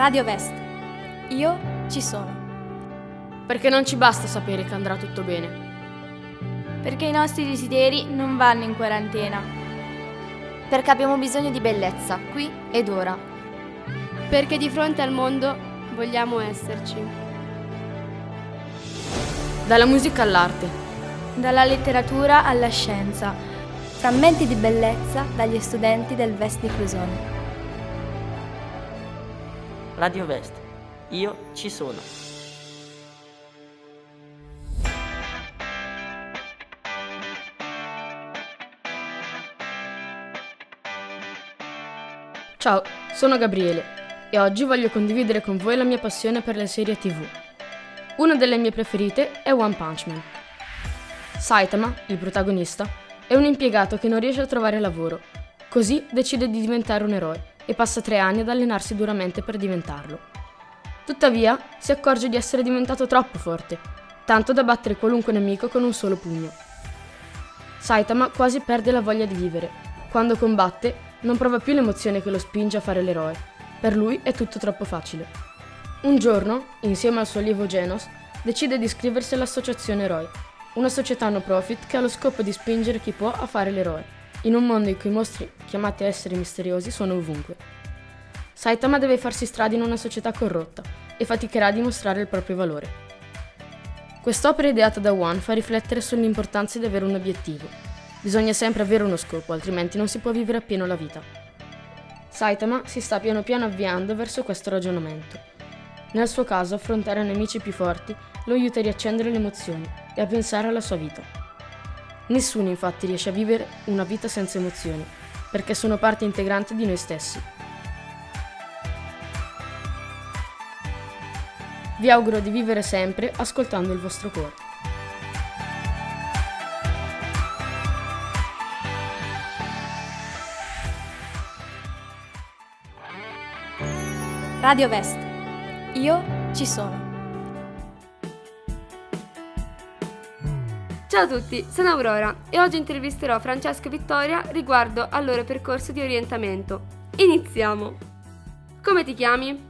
Radio Vest. Io ci sono. Perché non ci basta sapere che andrà tutto bene. Perché i nostri desideri non vanno in quarantena. Perché abbiamo bisogno di bellezza, qui ed ora. Perché di fronte al mondo vogliamo esserci. Dalla musica all'arte. Dalla letteratura alla scienza. Frammenti di bellezza dagli studenti del Vest di Clusone. Radio Vest. Io ci sono. Ciao, sono Gabriele e oggi voglio condividere con voi la mia passione per le serie TV. Una delle mie preferite è One Punch Man. Saitama, il protagonista, è un impiegato che non riesce a trovare lavoro, così decide di diventare un eroe e passa tre anni ad allenarsi duramente per diventarlo. Tuttavia, si accorge di essere diventato troppo forte, tanto da battere qualunque nemico con un solo pugno. Saitama quasi perde la voglia di vivere. Quando combatte, non prova più l'emozione che lo spinge a fare l'eroe. Per lui è tutto troppo facile. Un giorno, insieme al suo allievo Genos, decide di iscriversi all'Associazione Eroi, una società no profit che ha lo scopo di spingere chi può a fare l'eroe, in un mondo in cui i mostri, chiamati esseri misteriosi, sono ovunque. Saitama deve farsi strada in una società corrotta e faticherà a dimostrare il proprio valore. Quest'opera ideata da One fa riflettere sull'importanza di avere un obiettivo. Bisogna sempre avere uno scopo, altrimenti non si può vivere appieno la vita. Saitama si sta piano piano avviando verso questo ragionamento. Nel suo caso, affrontare nemici più forti lo aiuta a riaccendere le emozioni e a pensare alla sua vita. Nessuno infatti riesce a vivere una vita senza emozioni, perché sono parte integrante di noi stessi. Vi auguro di vivere sempre ascoltando il vostro cuore. Radio Vest. Io ci sono. Ciao a tutti, sono Aurora e oggi intervisterò Francesco e Vittoria riguardo al loro percorso di orientamento. Iniziamo! Come ti chiami?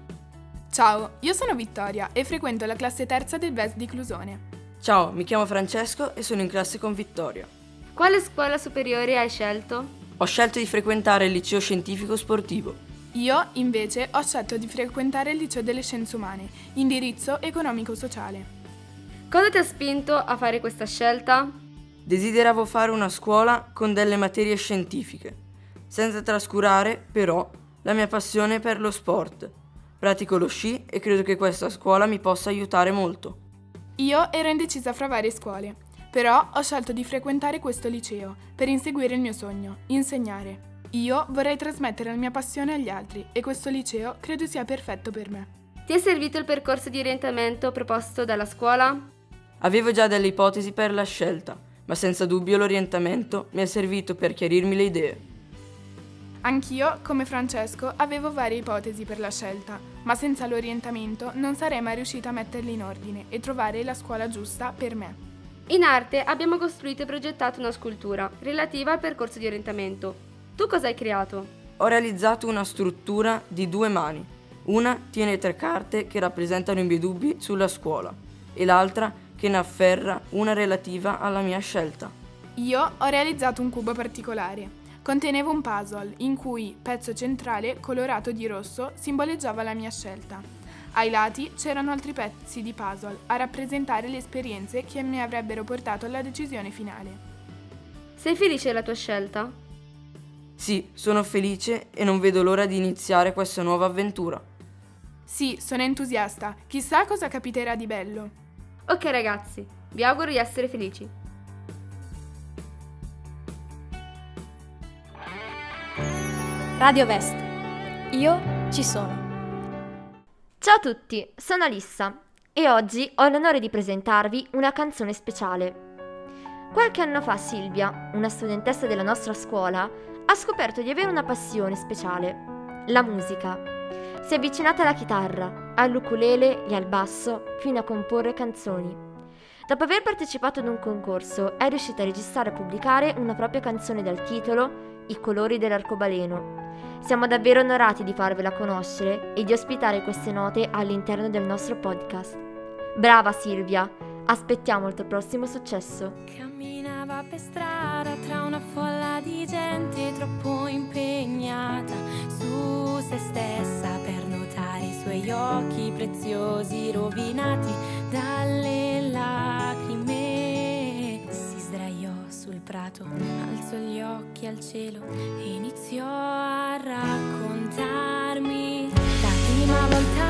Ciao, io sono Vittoria e frequento la classe terza del VES di Clusone. Ciao, mi chiamo Francesco e sono in classe con Vittoria. Quale scuola superiore hai scelto? Ho scelto di frequentare il liceo scientifico sportivo. Io, invece, ho scelto di frequentare il liceo delle scienze umane, indirizzo economico-sociale. Cosa ti ha spinto a fare questa scelta? Desideravo fare una scuola con delle materie scientifiche, senza trascurare, però, la mia passione per lo sport. Pratico lo sci e credo che questa scuola mi possa aiutare molto. Io ero indecisa fra varie scuole, però ho scelto di frequentare questo liceo per inseguire il mio sogno, insegnare. Io vorrei trasmettere la mia passione agli altri e questo liceo credo sia perfetto per me. Ti è servito il percorso di orientamento proposto dalla scuola? Avevo già delle ipotesi per la scelta, ma senza dubbio l'orientamento mi è servito per chiarirmi le idee. Anch'io, come Francesco, avevo varie ipotesi per la scelta, ma senza l'orientamento non sarei mai riuscita a metterle in ordine e trovare la scuola giusta per me. In arte abbiamo costruito e progettato una scultura relativa al percorso di orientamento. Tu cosa hai creato? Ho realizzato una struttura di due mani. Una tiene tre carte che rappresentano i miei dubbi sulla scuola e l'altra che ne afferra una relativa alla mia scelta. Io ho realizzato un cubo particolare. Conteneva un puzzle in cui pezzo centrale colorato di rosso simboleggiava la mia scelta. Ai lati c'erano altri pezzi di puzzle a rappresentare le esperienze che mi avrebbero portato alla decisione finale. Sei felice della tua scelta? Sì, sono felice e non vedo l'ora di iniziare questa nuova avventura. Sì, sono entusiasta. Chissà cosa capiterà di bello. Ok ragazzi, vi auguro di essere felici. Radio Vest. Io ci sono. Ciao a tutti, sono Alissa e oggi ho l'onore di presentarvi una canzone speciale. Qualche anno fa Silvia, una studentessa della nostra scuola, ha scoperto di avere una passione speciale, la musica. Si è avvicinata alla chitarra, all'ukulele e al basso fino a comporre canzoni. Dopo aver partecipato ad un concorso, è riuscita a registrare e pubblicare una propria canzone dal titolo I colori dell'arcobaleno Siamo davvero onorati di farvela conoscere e di ospitare queste note all'interno del nostro podcast. Brava Silvia, aspettiamo il tuo prossimo successo. Camminava per strada tra una folla di gente troppo impegnata su se stessa per suoi occhi preziosi rovinati dalle lacrime. Si sdraiò sul prato, alzò gli occhi al cielo e iniziò a raccontarmi. La prima volta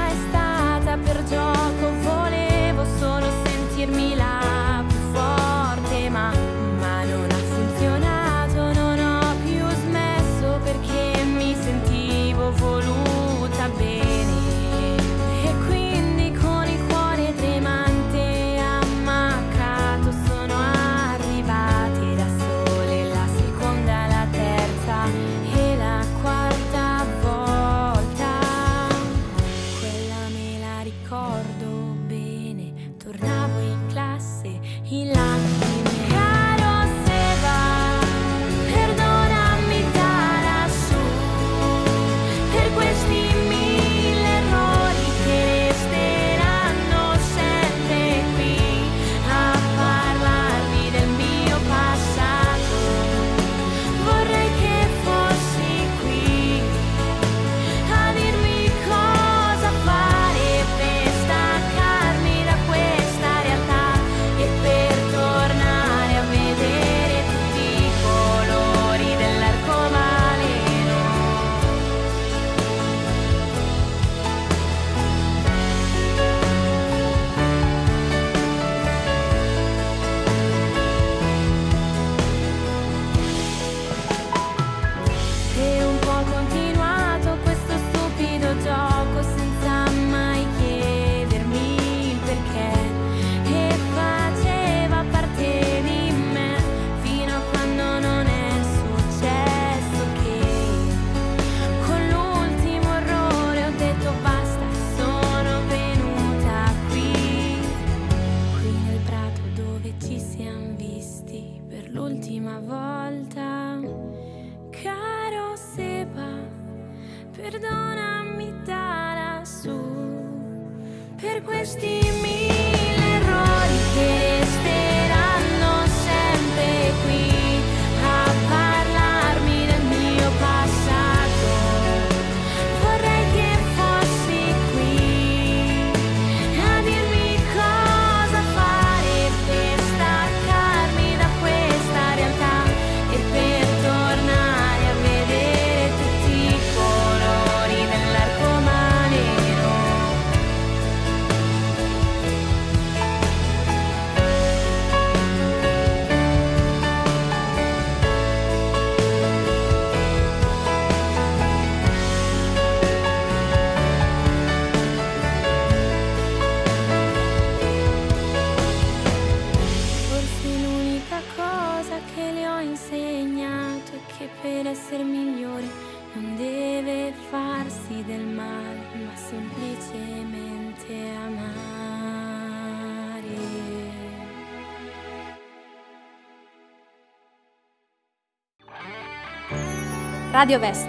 Radio Vest.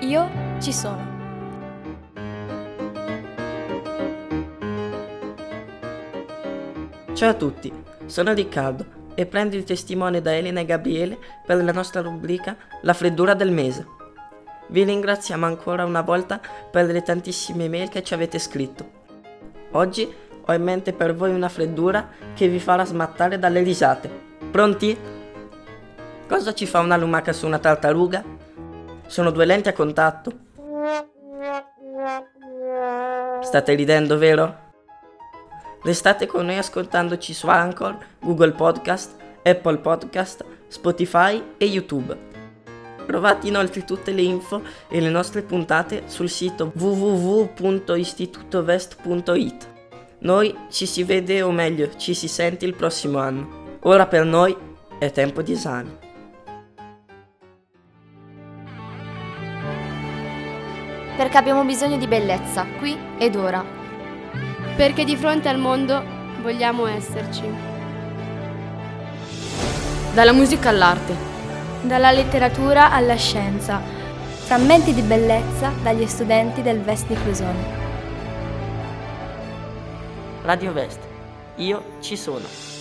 Io ci sono. Ciao a tutti, sono Riccardo e prendo il testimone da Elena e Gabriele per la nostra rubrica La freddura del mese. Vi ringraziamo ancora una volta per le tantissime mail che ci avete scritto. Oggi ho in mente per voi una freddura che vi farà smattare dalle risate. Pronti? Cosa ci fa una lumaca su una tartaruga? Sono due lenti a contatto. State ridendo, vero? Restate con noi ascoltandoci su Anchor, Google Podcast, Apple Podcast, Spotify e YouTube. Trovate inoltre tutte le info e le nostre puntate sul sito www.istitutovest.it. Noi ci si vede o meglio ci si sente il prossimo anno. Ora per noi è tempo di esame. Perché abbiamo bisogno di bellezza, qui ed ora. Perché di fronte al mondo vogliamo esserci. Dalla musica all'arte, Dalla letteratura alla scienza. Frammenti di bellezza dagli studenti del Vest di Clusone. Radio Vest. Io ci sono.